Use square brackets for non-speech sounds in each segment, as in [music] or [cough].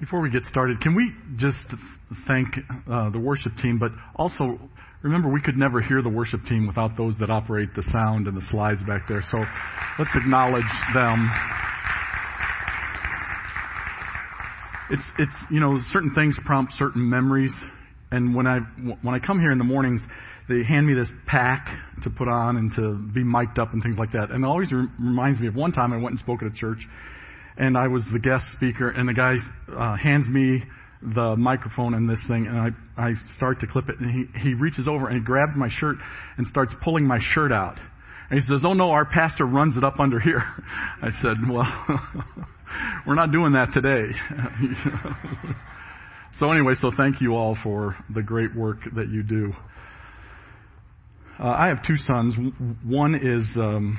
Before we get started, can we just thank uh, the worship team, but also remember we could never hear the worship team without those that operate the sound and the slides back there. So let's acknowledge them. It's it's you know certain things prompt certain memories, and when I when I come here in the mornings, they hand me this pack to put on and to be mic'd up and things like that, and it always re- reminds me of one time I went and spoke at a church and I was the guest speaker, and the guy uh, hands me the microphone and this thing, and I, I start to clip it, and he, he reaches over and he grabs my shirt and starts pulling my shirt out. And he says, Oh no, our pastor runs it up under here. [laughs] I said, Well, [laughs] we're not doing that today. [laughs] so anyway, so thank you all for the great work that you do. Uh, I have two sons. One is um,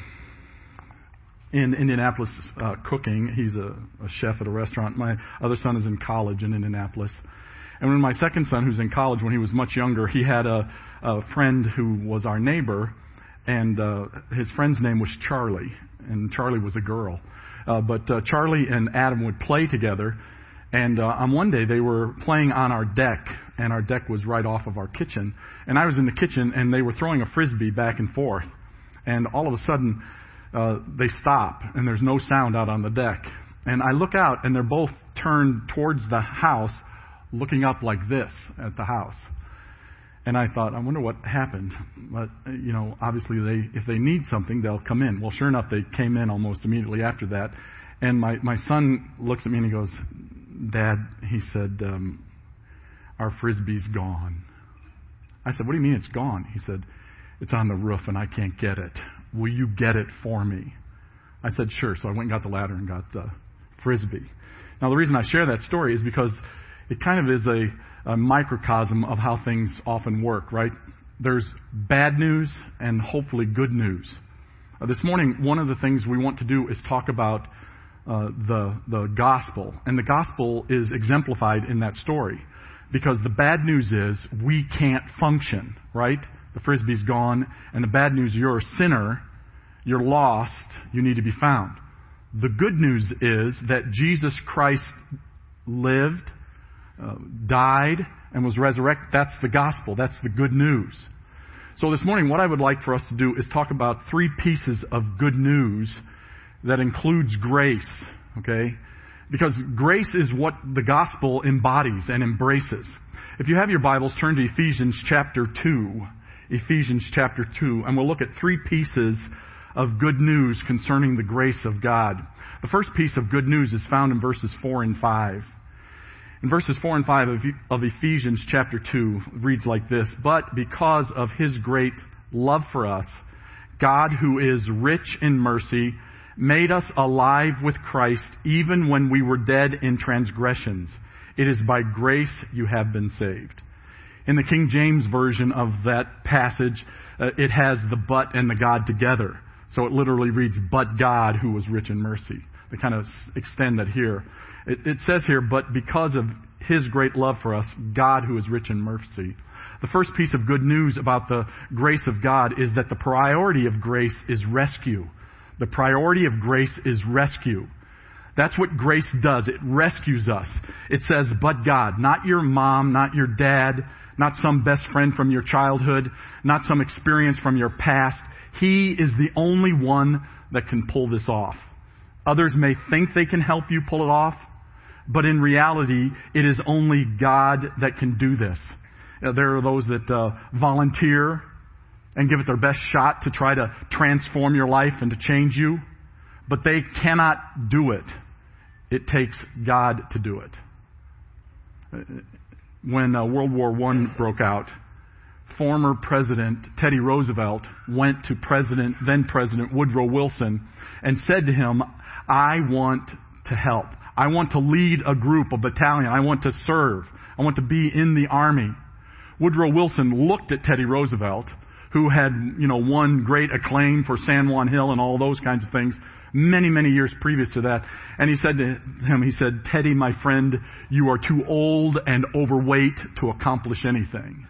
in Indianapolis uh, cooking. He's a, a chef at a restaurant. My other son is in college in Indianapolis. And when my second son, who's in college, when he was much younger, he had a, a friend who was our neighbor, and uh, his friend's name was Charlie, and Charlie was a girl. Uh, but uh, Charlie and Adam would play together, and uh, on one day they were playing on our deck, and our deck was right off of our kitchen. And I was in the kitchen, and they were throwing a frisbee back and forth. And all of a sudden, uh, they stop and there's no sound out on the deck. And I look out and they're both turned towards the house, looking up like this at the house. And I thought, I wonder what happened. But, you know, obviously they, if they need something, they'll come in. Well, sure enough, they came in almost immediately after that. And my, my son looks at me and he goes, Dad, he said, um, our frisbee's gone. I said, what do you mean it's gone? He said, it's on the roof and I can't get it. Will you get it for me? I said, Sure. So I went and got the ladder and got the frisbee. Now, the reason I share that story is because it kind of is a, a microcosm of how things often work, right? There's bad news and hopefully good news. Uh, this morning, one of the things we want to do is talk about uh, the, the gospel. And the gospel is exemplified in that story. Because the bad news is we can't function, right? The frisbee's gone. And the bad news, you're a sinner. You're lost. You need to be found. The good news is that Jesus Christ lived, uh, died, and was resurrected. That's the gospel. That's the good news. So this morning, what I would like for us to do is talk about three pieces of good news that includes grace. Okay? Because grace is what the gospel embodies and embraces. If you have your Bibles, turn to Ephesians chapter 2. Ephesians chapter 2, and we'll look at three pieces of good news concerning the grace of God. The first piece of good news is found in verses 4 and 5. In verses 4 and 5 of Ephesians chapter 2 reads like this, But because of his great love for us, God who is rich in mercy made us alive with Christ even when we were dead in transgressions. It is by grace you have been saved. In the King James version of that passage, uh, it has the but and the God together. So it literally reads, but God who was rich in mercy. They kind of extend that here. It, it says here, but because of his great love for us, God who is rich in mercy. The first piece of good news about the grace of God is that the priority of grace is rescue. The priority of grace is rescue. That's what grace does. It rescues us. It says, but God, not your mom, not your dad, not some best friend from your childhood, not some experience from your past. He is the only one that can pull this off. Others may think they can help you pull it off, but in reality, it is only God that can do this. There are those that uh, volunteer and give it their best shot to try to transform your life and to change you, but they cannot do it. It takes God to do it when uh, World War I broke out, former President Teddy Roosevelt went to President, then President Woodrow Wilson and said to him, I want to help. I want to lead a group, a battalion. I want to serve. I want to be in the army. Woodrow Wilson looked at Teddy Roosevelt, who had, you know, won great acclaim for San Juan Hill and all those kinds of things, many, many years previous to that. And he said to him, he said, Teddy, my friend, you are too old and overweight to accomplish anything.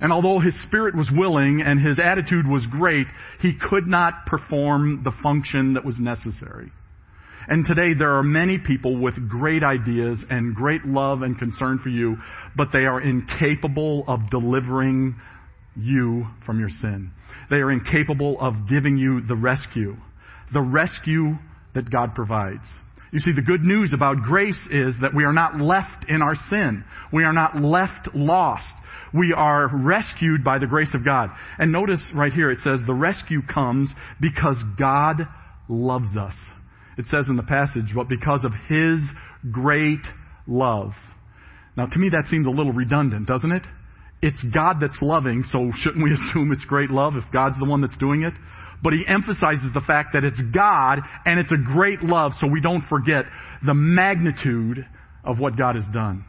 And although his spirit was willing and his attitude was great, he could not perform the function that was necessary. And today there are many people with great ideas and great love and concern for you, but they are incapable of delivering you from your sin. They are incapable of giving you the rescue. The rescue that God provides. You see, the good news about grace is that we are not left in our sin. We are not left lost. We are rescued by the grace of God. And notice right here it says the rescue comes because God loves us. It says in the passage, but because of His great love. Now to me that seems a little redundant, doesn't it? It's God that's loving, so shouldn't we [laughs] assume it's great love if God's the one that's doing it? But he emphasizes the fact that it's God and it's a great love so we don't forget the magnitude of what God has done.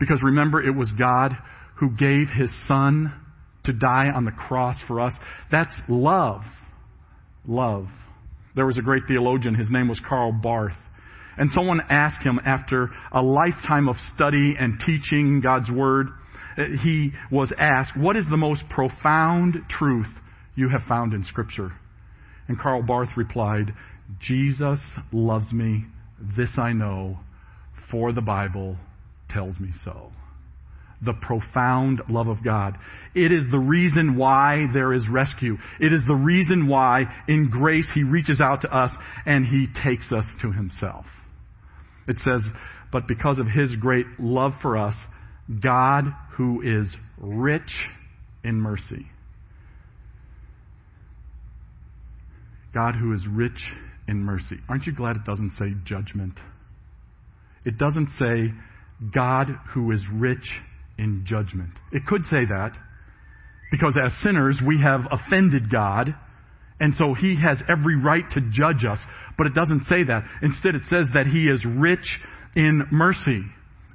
Because remember, it was God who gave his son to die on the cross for us. That's love. Love. There was a great theologian, his name was Karl Barth. And someone asked him after a lifetime of study and teaching God's Word, Uh, he was asked, What is the most profound truth you have found in Scripture? And Karl Barth replied, Jesus loves me, this I know, for the Bible tells me so. The profound love of God. It is the reason why there is rescue. It is the reason why in grace He reaches out to us and He takes us to Himself. It says, but because of His great love for us, God who is rich in mercy. God who is rich in mercy. Aren't you glad it doesn't say judgment? It doesn't say God who is rich in judgment. It could say that because as sinners we have offended God and so he has every right to judge us, but it doesn't say that. Instead it says that he is rich in mercy.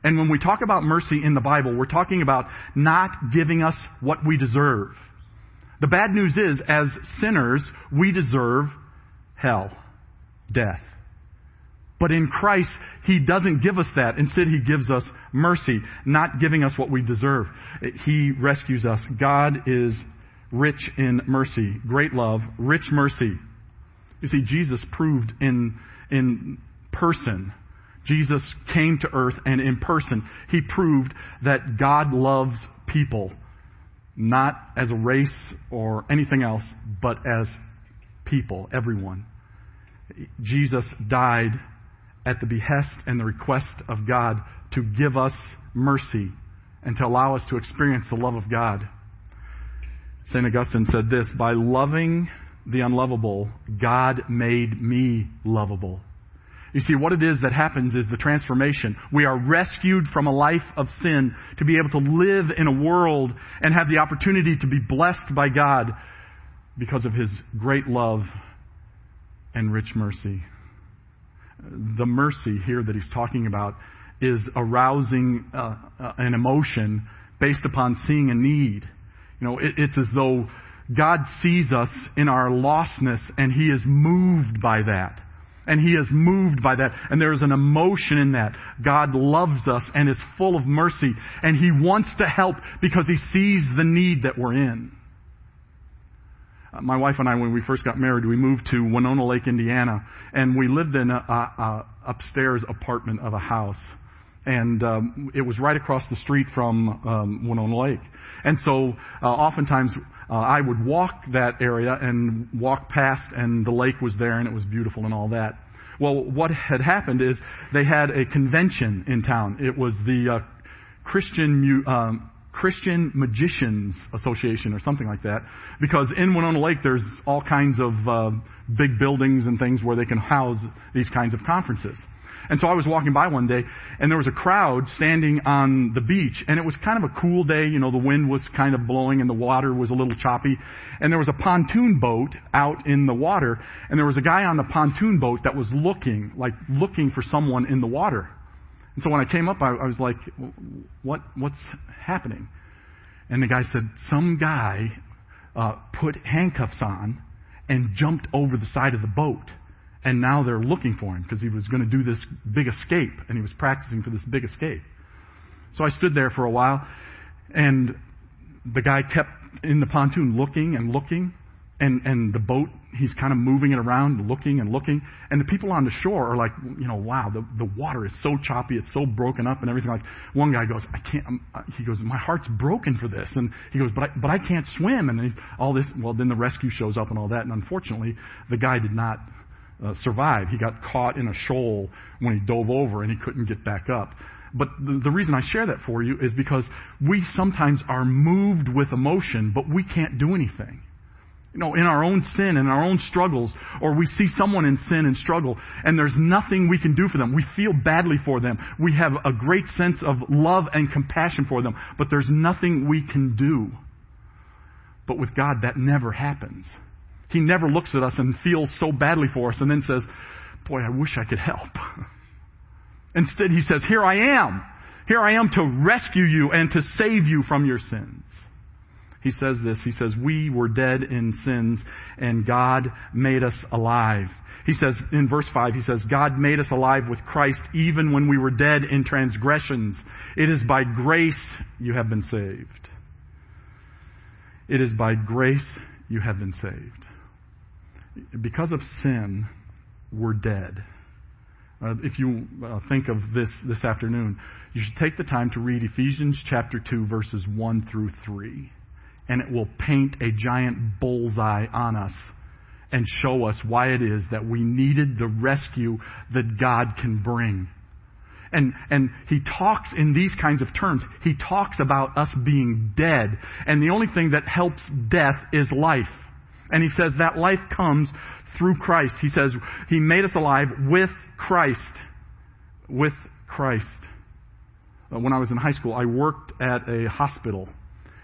And when we talk about mercy in the Bible, we're talking about not giving us what we deserve. The bad news is, as sinners, we deserve hell, death. But in Christ, He doesn't give us that. Instead, He gives us mercy, not giving us what we deserve. He rescues us. God is rich in mercy, great love, rich mercy. You see, Jesus proved in, in person. Jesus came to earth and in person, He proved that God loves people not as a race or anything else, but as people, everyone. Jesus died at the behest and the request of God to give us mercy and to allow us to experience the love of God. St. Augustine said this By loving the unlovable, God made me lovable. You see, what it is that happens is the transformation. We are rescued from a life of sin to be able to live in a world and have the opportunity to be blessed by God because of His great love and rich mercy. The mercy here that He's talking about is arousing uh, uh, an emotion based upon seeing a need. You know, it, it's as though God sees us in our lostness and He is moved by that. And he is moved by that. And there is an emotion in that. God loves us and is full of mercy. And he wants to help because he sees the need that we're in. Uh, my wife and I, when we first got married, we moved to Winona Lake, Indiana. And we lived in a, a, a upstairs apartment of a house and um, it was right across the street from um, Winona Lake. And so, uh, oftentimes, uh, I would walk that area and walk past, and the lake was there, and it was beautiful and all that. Well, what had happened is they had a convention in town. It was the uh, Christian um, Christian Magicians Association or something like that. Because in Winona Lake, there's all kinds of uh, big buildings and things where they can house these kinds of conferences. And so I was walking by one day, and there was a crowd standing on the beach, and it was kind of a cool day. You know, the wind was kind of blowing, and the water was a little choppy. And there was a pontoon boat out in the water, and there was a guy on the pontoon boat that was looking, like looking for someone in the water. And so when I came up, I, I was like, "What? What's happening?" And the guy said, "Some guy uh, put handcuffs on and jumped over the side of the boat." And now they're looking for him because he was going to do this big escape and he was practicing for this big escape. So I stood there for a while and the guy kept in the pontoon looking and looking. and and the boat he's kind of moving it around looking and looking and the people on the shore are like you know wow the the water is so choppy it's so broken up and everything like one guy goes i can't I'm, he goes my heart's broken for this and he goes but I, but i can't swim and all this well then the rescue shows up and all that and unfortunately the guy did not uh, survive he got caught in a shoal when he dove over and he couldn't get back up but the, the reason I share that for you is because we sometimes are moved with emotion, but we can't do anything you know, in our own sin and our own struggles, or we see someone in sin and struggle, and there's nothing we can do for them. We feel badly for them. We have a great sense of love and compassion for them, but there's nothing we can do. But with God, that never happens. He never looks at us and feels so badly for us and then says, Boy, I wish I could help. [laughs] Instead, He says, Here I am. Here I am to rescue you and to save you from your sins he says this. He says, We were dead in sins, and God made us alive. He says in verse 5, he says, God made us alive with Christ even when we were dead in transgressions. It is by grace you have been saved. It is by grace you have been saved. Because of sin, we're dead. Uh, if you uh, think of this this afternoon, you should take the time to read Ephesians chapter 2, verses 1 through 3 and it will paint a giant bullseye on us and show us why it is that we needed the rescue that God can bring. And, and he talks in these kinds of terms. He talks about us being dead. And the only thing that helps death is life. And he says that life comes through Christ. He says he made us alive with Christ. With Christ. Uh, when I was in high school, I worked at a hospital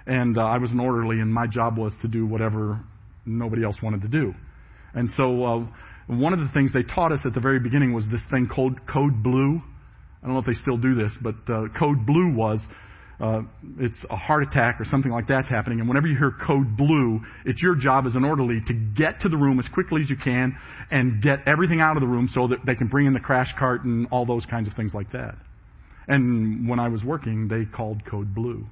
and uh, I was an orderly, and my job was to do whatever nobody else wanted to do. And so, uh, one of the things they taught us at the very beginning was this thing called Code Blue. I don't know if they still do this, but uh, Code Blue was uh, it's a heart attack or something like that's happening, and whenever you hear Code Blue, it's your job as an orderly to get to the room as quickly as you can and get everything out of the room so that they can bring in the crash cart and all those kinds of things like that. And when I was working, they called Code Blue.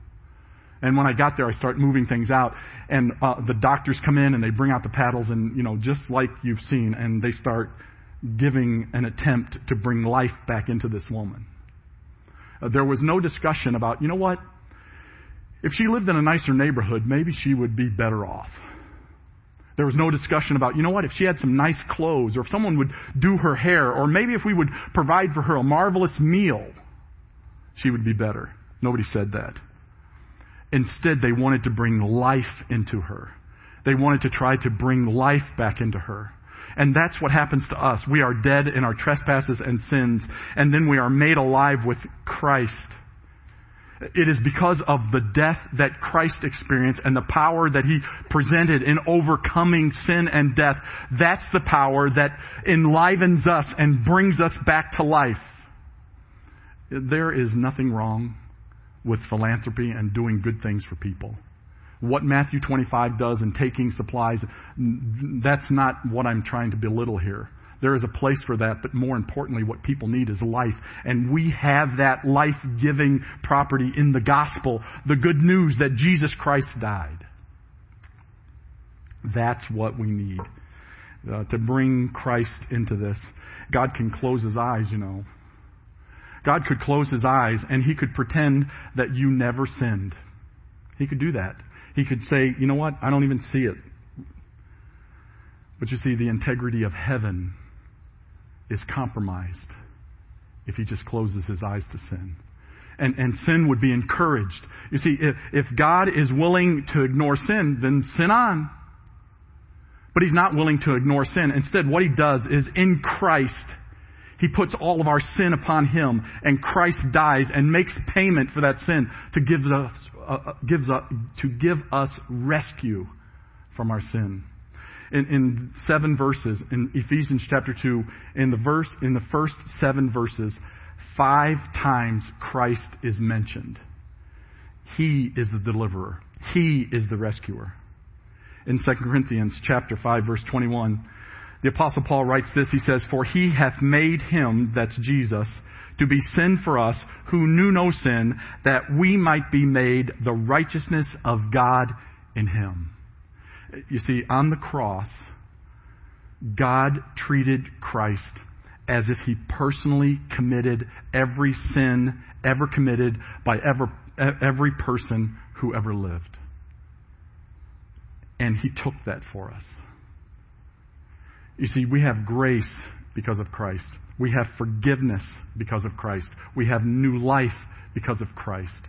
And when I got there, I start moving things out, and uh, the doctors come in and they bring out the paddles, and you know, just like you've seen, and they start giving an attempt to bring life back into this woman. Uh, there was no discussion about, you know what? If she lived in a nicer neighborhood, maybe she would be better off. There was no discussion about, you know what, if she had some nice clothes, or if someone would do her hair, or maybe if we would provide for her a marvelous meal, she would be better. Nobody said that. Instead, they wanted to bring life into her. They wanted to try to bring life back into her. And that's what happens to us. We are dead in our trespasses and sins, and then we are made alive with Christ. It is because of the death that Christ experienced and the power that He presented in overcoming sin and death. That's the power that enlivens us and brings us back to life. There is nothing wrong with philanthropy and doing good things for people. What Matthew 25 does in taking supplies, that's not what I'm trying to belittle here. There is a place for that, but more importantly, what people need is life. And we have that life giving property in the gospel, the good news that Jesus Christ died. That's what we need uh, to bring Christ into this. God can close his eyes, you know. God could close his eyes and he could pretend that you never sinned. He could do that. He could say, you know what? I don't even see it. But you see, the integrity of heaven is compromised if he just closes his eyes to sin. And, and sin would be encouraged. You see, if, if God is willing to ignore sin, then sin on. But he's not willing to ignore sin. Instead, what he does is in Christ, he puts all of our sin upon Him, and Christ dies and makes payment for that sin to give us, uh, uh, gives us, to give us rescue from our sin. In, in seven verses, in Ephesians chapter 2, in the verse, in the first seven verses, five times Christ is mentioned. He is the deliverer. He is the rescuer. In 2 Corinthians chapter 5 verse 21, the apostle Paul writes this. He says, For he hath made him, that's Jesus, to be sin for us who knew no sin, that we might be made the righteousness of God in him. You see, on the cross, God treated Christ as if he personally committed every sin ever committed by ever, every person who ever lived. And he took that for us. You see, we have grace because of Christ. We have forgiveness because of Christ. We have new life because of Christ.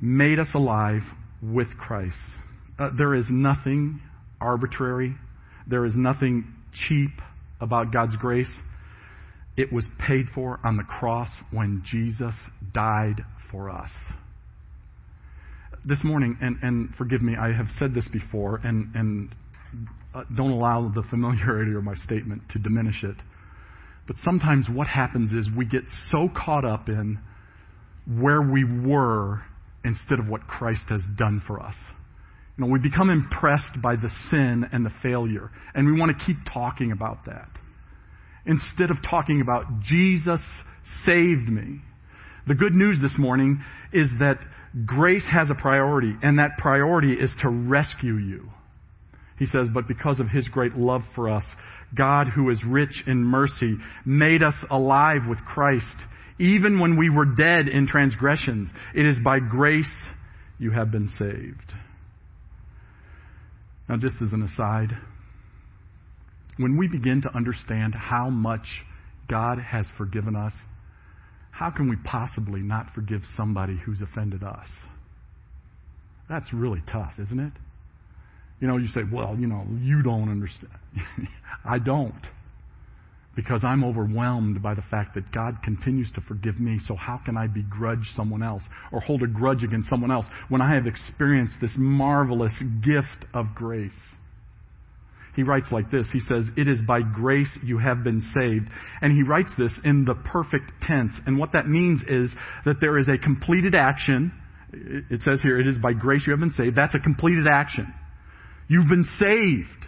Made us alive with Christ. Uh, there is nothing arbitrary. There is nothing cheap about God's grace. It was paid for on the cross when Jesus died for us. This morning, and, and forgive me, I have said this before, and, and uh, don't allow the familiarity of my statement to diminish it. But sometimes what happens is we get so caught up in where we were instead of what Christ has done for us. You know, we become impressed by the sin and the failure, and we want to keep talking about that instead of talking about Jesus saved me. The good news this morning is that grace has a priority, and that priority is to rescue you. He says, But because of his great love for us, God, who is rich in mercy, made us alive with Christ, even when we were dead in transgressions. It is by grace you have been saved. Now, just as an aside, when we begin to understand how much God has forgiven us, how can we possibly not forgive somebody who's offended us? That's really tough, isn't it? You know, you say, well, you know, you don't understand. [laughs] I don't. Because I'm overwhelmed by the fact that God continues to forgive me, so how can I begrudge someone else or hold a grudge against someone else when I have experienced this marvelous gift of grace? He writes like this. He says, It is by grace you have been saved. And he writes this in the perfect tense. And what that means is that there is a completed action. It says here, it is by grace you have been saved. That's a completed action. You've been saved.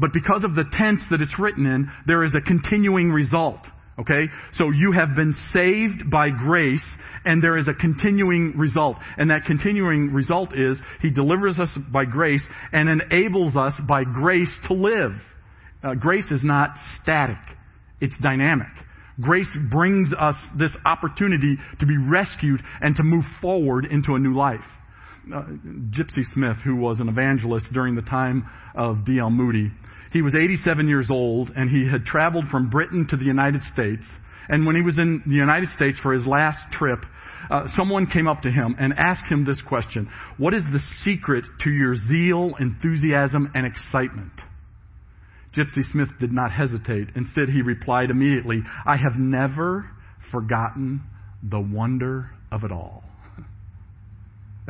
But because of the tense that it's written in, there is a continuing result. Okay? So you have been saved by grace, and there is a continuing result. And that continuing result is He delivers us by grace and enables us by grace to live. Uh, grace is not static. It's dynamic. Grace brings us this opportunity to be rescued and to move forward into a new life. Uh, Gypsy Smith, who was an evangelist during the time of D.L. Moody, he was 87 years old and he had traveled from Britain to the United States. And when he was in the United States for his last trip, uh, someone came up to him and asked him this question What is the secret to your zeal, enthusiasm, and excitement? Gypsy Smith did not hesitate. Instead, he replied immediately, I have never forgotten the wonder of it all.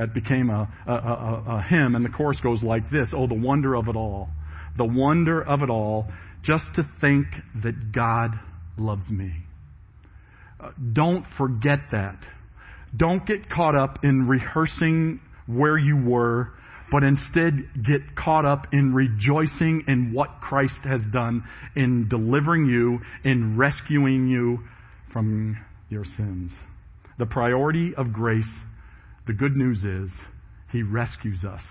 That became a, a, a, a hymn, and the chorus goes like this Oh, the wonder of it all the wonder of it all, just to think that God loves me. Uh, don't forget that. Don't get caught up in rehearsing where you were, but instead get caught up in rejoicing in what Christ has done in delivering you, in rescuing you from your sins. The priority of grace, the good news is, He rescues us.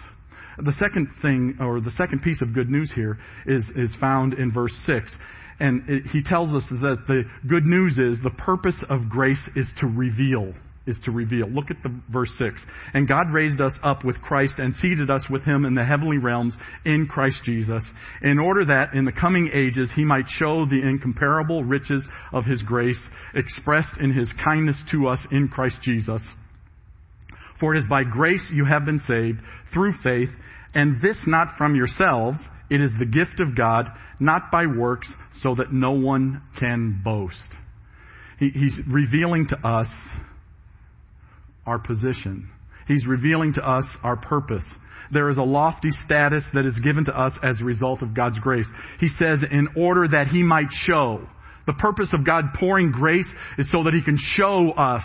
The second thing, or the second piece of good news here, is, is found in verse 6. And it, he tells us that the good news is the purpose of grace is to reveal. Is to reveal. Look at the verse 6. And God raised us up with Christ and seated us with him in the heavenly realms in Christ Jesus, in order that in the coming ages he might show the incomparable riches of his grace expressed in his kindness to us in Christ Jesus. For it is by grace you have been saved through faith, and this not from yourselves. It is the gift of God, not by works, so that no one can boast. He, he's revealing to us our position. He's revealing to us our purpose. There is a lofty status that is given to us as a result of God's grace. He says, in order that He might show. The purpose of God pouring grace is so that He can show us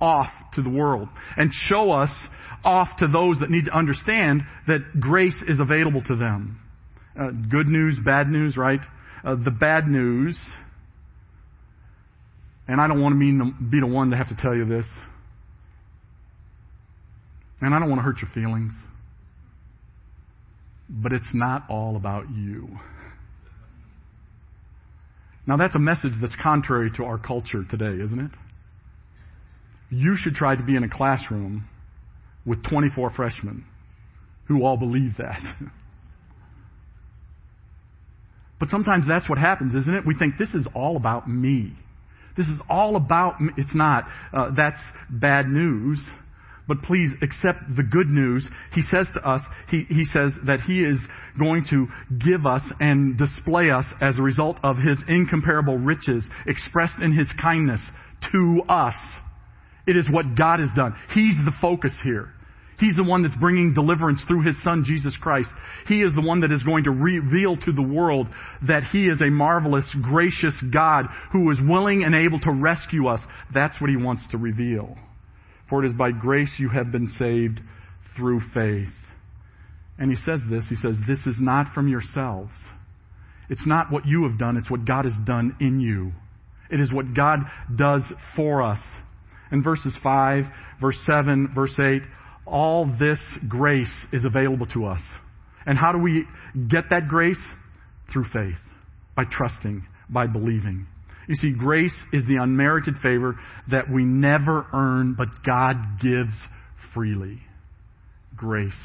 off to the world and show us off to those that need to understand that grace is available to them. Uh, good news, bad news, right? Uh, the bad news, and I don't want to mean, be the one to have to tell you this, and I don't want to hurt your feelings. but it's not all about you. Now, that's a message that's contrary to our culture today, isn't it? You should try to be in a classroom with 24 freshmen who all believe that. [laughs] but sometimes that's what happens, isn't it? We think this is all about me. This is all about me. It's not. Uh, that's bad news. But please accept the good news. He says to us, he, he says that He is going to give us and display us as a result of His incomparable riches expressed in His kindness to us. It is what God has done. He's the focus here. He's the one that's bringing deliverance through His Son, Jesus Christ. He is the one that is going to reveal to the world that He is a marvelous, gracious God who is willing and able to rescue us. That's what He wants to reveal. For it is by grace you have been saved through faith. And He says this, He says, this is not from yourselves. It's not what you have done, it's what God has done in you. It is what God does for us. In verses 5, verse 7, verse 8, all this grace is available to us. And how do we get that grace? Through faith, by trusting, by believing. You see, grace is the unmerited favor that we never earn, but God gives freely. Grace.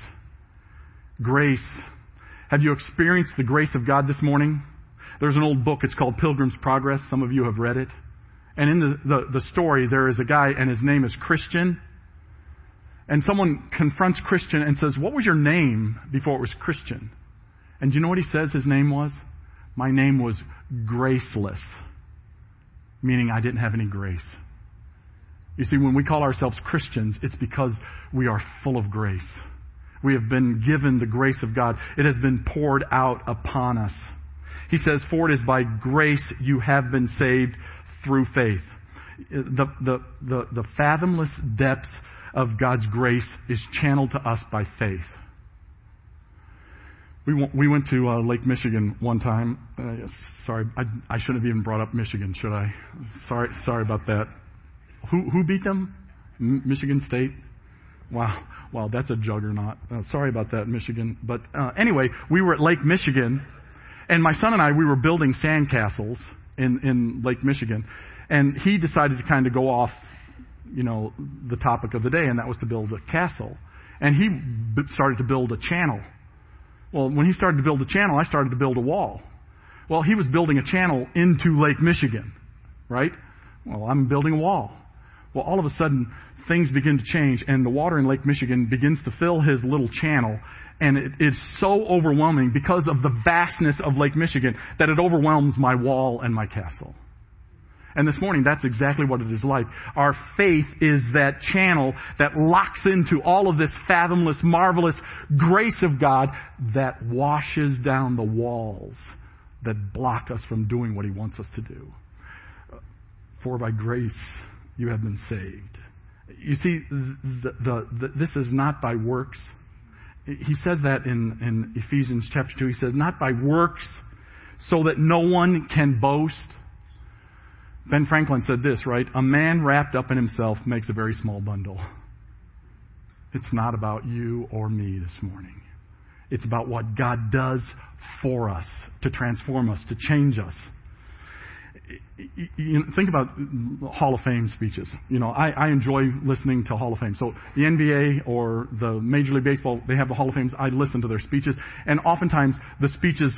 Grace. Have you experienced the grace of God this morning? There's an old book, it's called Pilgrim's Progress. Some of you have read it. And in the, the, the story, there is a guy, and his name is Christian and someone confronts Christian and says, What was your name before it was Christian? And do you know what he says his name was? My name was Graceless, meaning I didn't have any grace. You see, when we call ourselves Christians, it's because we are full of grace. We have been given the grace of God. It has been poured out upon us. He says, For it is by grace you have been saved through faith. The, the, the, the fathomless depths of God's grace is channeled to us by faith. We, w- we went to uh, Lake Michigan one time. Uh, sorry, I, I shouldn't have even brought up Michigan, should I? Sorry, sorry about that. Who, who beat them? M- Michigan State? Wow, wow, that's a juggernaut. Uh, sorry about that, Michigan. But uh, anyway, we were at Lake Michigan, and my son and I, we were building sandcastles in, in Lake Michigan. And he decided to kind of go off you know, the topic of the day, and that was to build a castle. And he b- started to build a channel. Well, when he started to build a channel, I started to build a wall. Well, he was building a channel into Lake Michigan, right? Well, I'm building a wall. Well, all of a sudden, things begin to change, and the water in Lake Michigan begins to fill his little channel, and it is so overwhelming because of the vastness of Lake Michigan that it overwhelms my wall and my castle. And this morning, that's exactly what it is like. Our faith is that channel that locks into all of this fathomless, marvelous grace of God that washes down the walls that block us from doing what He wants us to do. For by grace you have been saved. You see, the, the, the, this is not by works. He says that in, in Ephesians chapter 2. He says, not by works, so that no one can boast. Ben Franklin said this, right? A man wrapped up in himself makes a very small bundle. It's not about you or me this morning. It's about what God does for us to transform us, to change us. You know, think about Hall of Fame speeches. You know, I, I enjoy listening to Hall of Fame. So the NBA or the Major League Baseball, they have the Hall of Fames. I listen to their speeches, and oftentimes the speeches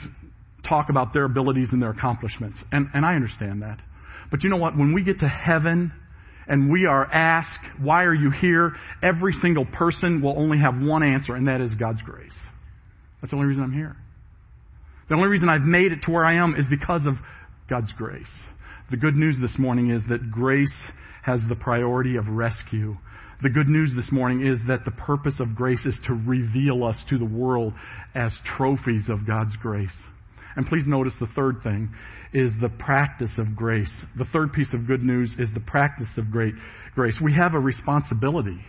talk about their abilities and their accomplishments, and and I understand that. But you know what? When we get to heaven and we are asked, why are you here? Every single person will only have one answer, and that is God's grace. That's the only reason I'm here. The only reason I've made it to where I am is because of God's grace. The good news this morning is that grace has the priority of rescue. The good news this morning is that the purpose of grace is to reveal us to the world as trophies of God's grace. And please notice the third thing is the practice of grace. The third piece of good news is the practice of great grace. We have a responsibility.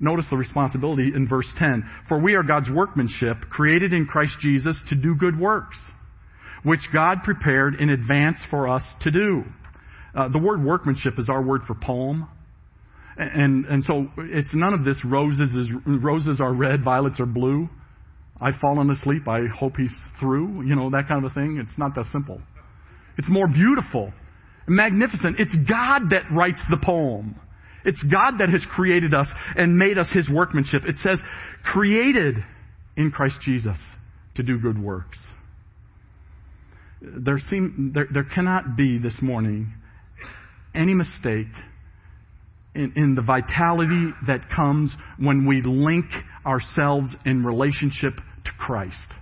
Notice the responsibility in verse 10. For we are God's workmanship, created in Christ Jesus to do good works, which God prepared in advance for us to do. Uh, the word workmanship is our word for poem. And, and so it's none of this roses is, roses are red, violets are blue. I've fallen asleep. I hope he's through. You know, that kind of a thing. It's not that simple. It's more beautiful, magnificent. It's God that writes the poem. It's God that has created us and made us his workmanship. It says, created in Christ Jesus to do good works. There, seem, there, there cannot be this morning any mistake in, in the vitality that comes when we link ourselves in relationship to Christ.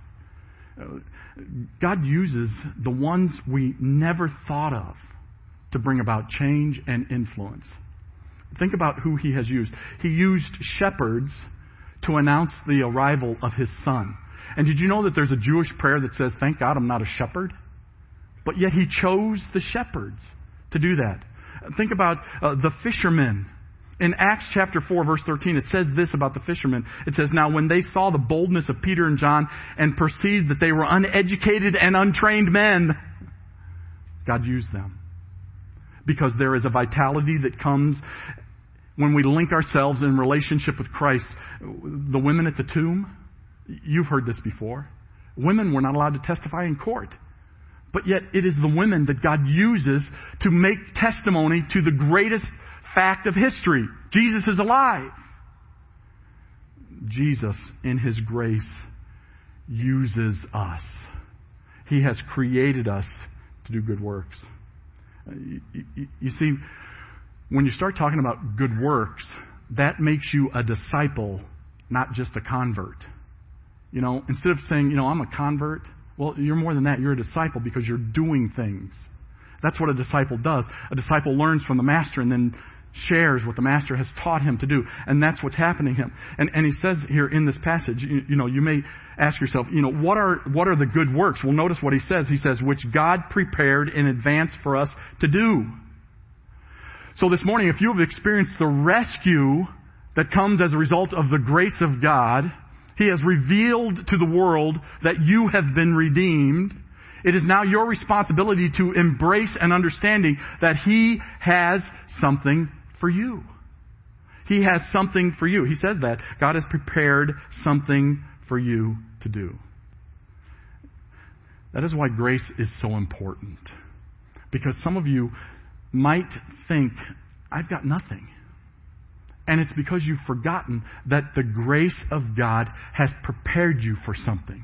God uses the ones we never thought of to bring about change and influence. Think about who he has used. He used shepherds to announce the arrival of his son. And did you know that there's a Jewish prayer that says, Thank God I'm not a shepherd? But yet he chose the shepherds to do that. Think about uh, the fishermen. In Acts chapter 4 verse 13, it says this about the fishermen. It says, Now when they saw the boldness of Peter and John and perceived that they were uneducated and untrained men, God used them. Because there is a vitality that comes when we link ourselves in relationship with Christ. The women at the tomb, you've heard this before. Women were not allowed to testify in court. But yet it is the women that God uses to make testimony to the greatest fact of history. Jesus is alive. Jesus, in His grace, uses us. He has created us to do good works. Uh, you, you, you see, when you start talking about good works, that makes you a disciple, not just a convert. You know, instead of saying, you know, I'm a convert, well, you're more than that. You're a disciple because you're doing things. That's what a disciple does. A disciple learns from the master and then shares what the master has taught him to do. And that's what's happening to him. And, and he says here in this passage, you, you know, you may ask yourself, you know, what are, what are the good works? Well, notice what he says. He says, which God prepared in advance for us to do. So this morning, if you have experienced the rescue that comes as a result of the grace of God, he has revealed to the world that you have been redeemed. It is now your responsibility to embrace an understanding that He has something for you. He has something for you. He says that. God has prepared something for you to do. That is why grace is so important. Because some of you might think, I've got nothing. And it's because you've forgotten that the grace of God has prepared you for something.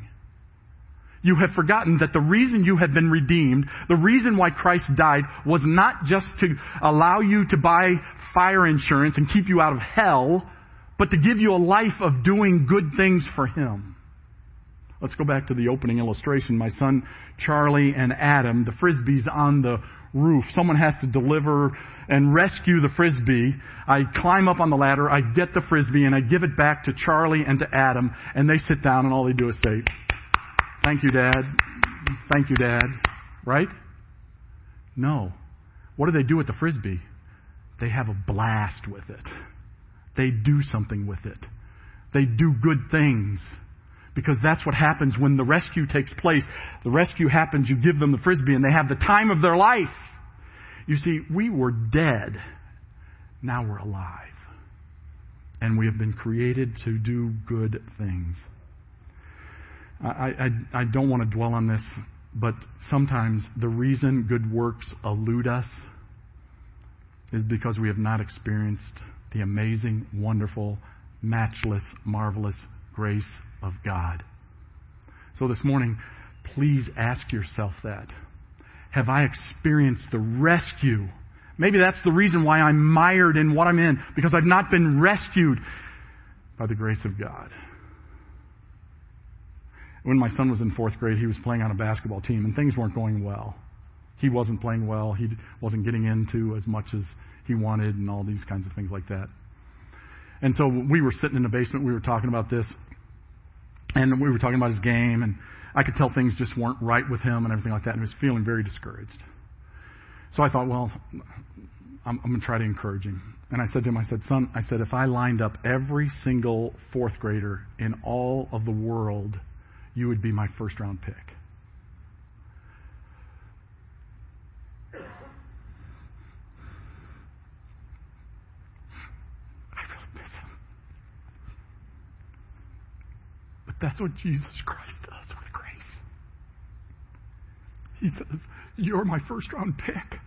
You have forgotten that the reason you have been redeemed, the reason why Christ died, was not just to allow you to buy fire insurance and keep you out of hell, but to give you a life of doing good things for Him. Let's go back to the opening illustration. My son Charlie and Adam, the frisbees on the roof. Someone has to deliver and rescue the frisbee. I climb up on the ladder, I get the frisbee, and I give it back to Charlie and to Adam, and they sit down, and all they do is say, Thank you, Dad. Thank you, Dad. Right? No. What do they do with the frisbee? They have a blast with it. They do something with it. They do good things. Because that's what happens when the rescue takes place. The rescue happens, you give them the frisbee, and they have the time of their life. You see, we were dead. Now we're alive. And we have been created to do good things. I, I, I don't want to dwell on this, but sometimes the reason good works elude us is because we have not experienced the amazing, wonderful, matchless, marvelous grace of God. So this morning, please ask yourself that. Have I experienced the rescue? Maybe that's the reason why I'm mired in what I'm in, because I've not been rescued by the grace of God. When my son was in fourth grade, he was playing on a basketball team, and things weren't going well. He wasn't playing well. He wasn't getting into as much as he wanted, and all these kinds of things like that. And so we were sitting in the basement. We were talking about this, and we were talking about his game, and I could tell things just weren't right with him and everything like that, and he was feeling very discouraged. So I thought, well, I'm, I'm going to try to encourage him. And I said to him, I said, son, I said, if I lined up every single fourth grader in all of the world, you would be my first round pick. That's what Jesus Christ does with grace. He says, You're my first round pick.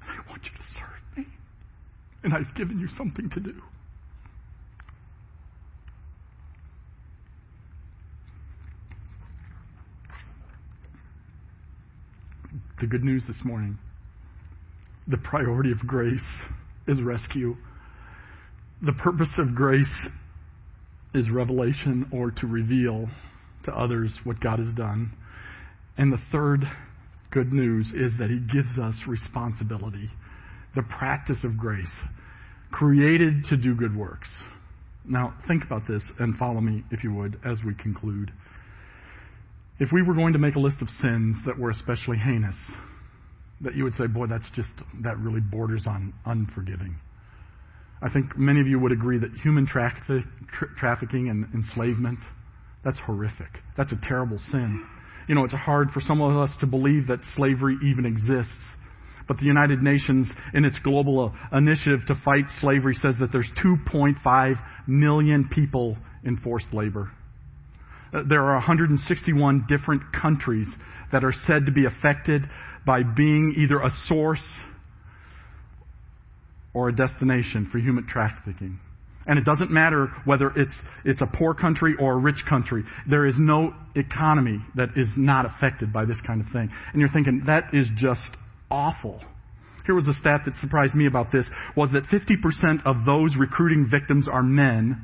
I want you to serve me. And I've given you something to do. The good news this morning the priority of grace is rescue. The purpose of grace is revelation or to reveal to others what God has done. And the third good news is that He gives us responsibility, the practice of grace, created to do good works. Now, think about this and follow me, if you would, as we conclude. If we were going to make a list of sins that were especially heinous, that you would say, boy, that's just, that really borders on unforgiving. I think many of you would agree that human tra- tra- trafficking and enslavement, that's horrific. That's a terrible sin. You know, it's hard for some of us to believe that slavery even exists. But the United Nations, in its global uh, initiative to fight slavery, says that there's 2.5 million people in forced labor. Uh, there are 161 different countries that are said to be affected by being either a source or a destination for human trafficking. And it doesn't matter whether it's, it's a poor country or a rich country. There is no economy that is not affected by this kind of thing. And you're thinking, that is just awful. Here was a stat that surprised me about this, was that 50% of those recruiting victims are men,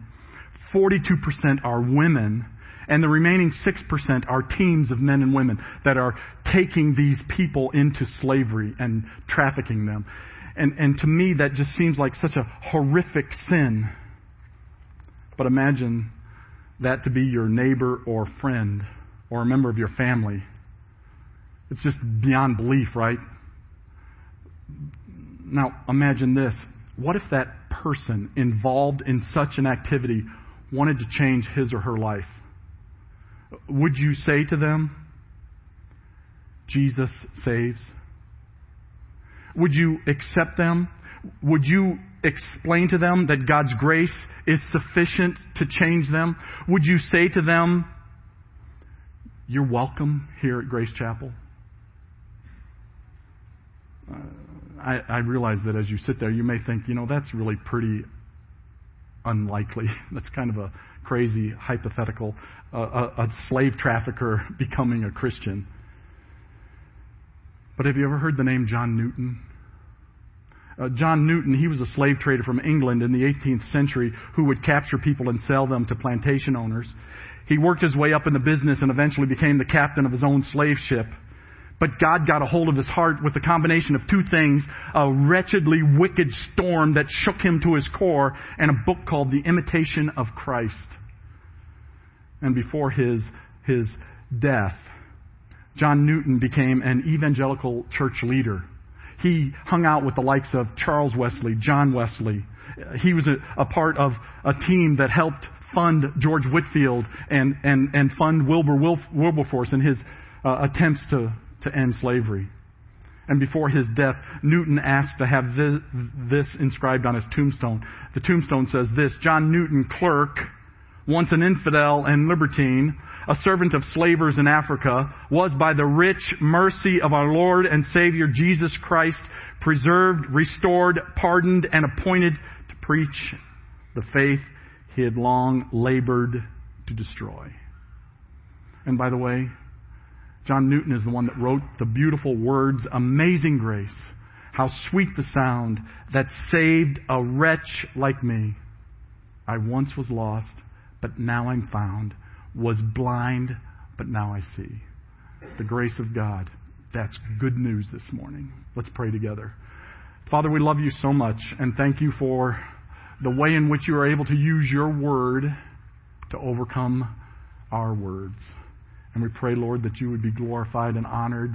42% are women, and the remaining 6% are teams of men and women that are taking these people into slavery and trafficking them. And, and to me, that just seems like such a horrific sin. But imagine that to be your neighbor or friend or a member of your family. It's just beyond belief, right? Now, imagine this. What if that person involved in such an activity wanted to change his or her life? Would you say to them, Jesus saves? Would you accept them? Would you explain to them that God's grace is sufficient to change them? Would you say to them, You're welcome here at Grace Chapel? Uh, I, I realize that as you sit there, you may think, you know, that's really pretty unlikely. [laughs] That's kind of a crazy hypothetical. Uh, a, a slave trafficker [laughs] becoming a Christian. But have you ever heard the name John Newton? Uh, John Newton, he was a slave trader from England in the 18th century who would capture people and sell them to plantation owners. He worked his way up in the business and eventually became the captain of his own slave ship. But God got a hold of his heart with a combination of two things a wretchedly wicked storm that shook him to his core, and a book called The Imitation of Christ. And before his, his death, John Newton became an evangelical church leader. He hung out with the likes of Charles Wesley, John Wesley. He was a, a part of a team that helped fund George Whitefield and, and, and fund Wilbur Wilberforce in his uh, attempts to to end slavery. And before his death, Newton asked to have this, this, inscribed on his tombstone. The tombstone says this John Newton, clerk, once an infidel and libertine, a servant of slavers in Africa, was by the rich mercy of our Lord and Savior Jesus Christ preserved, restored, pardoned, and appointed to preach the faith he had long labored to destroy. And by the way, John Newton is the one that wrote the beautiful words, Amazing Grace. How sweet the sound that saved a wretch like me. I once was lost, but now I'm found. Was blind, but now I see. The grace of God. That's good news this morning. Let's pray together. Father, we love you so much and thank you for the way in which you are able to use your word to overcome our words. And we pray, Lord, that you would be glorified and honored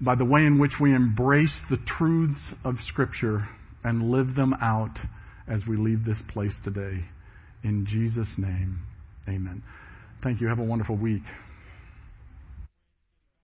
by the way in which we embrace the truths of Scripture and live them out as we leave this place today. In Jesus' name, amen. Thank you. Have a wonderful week.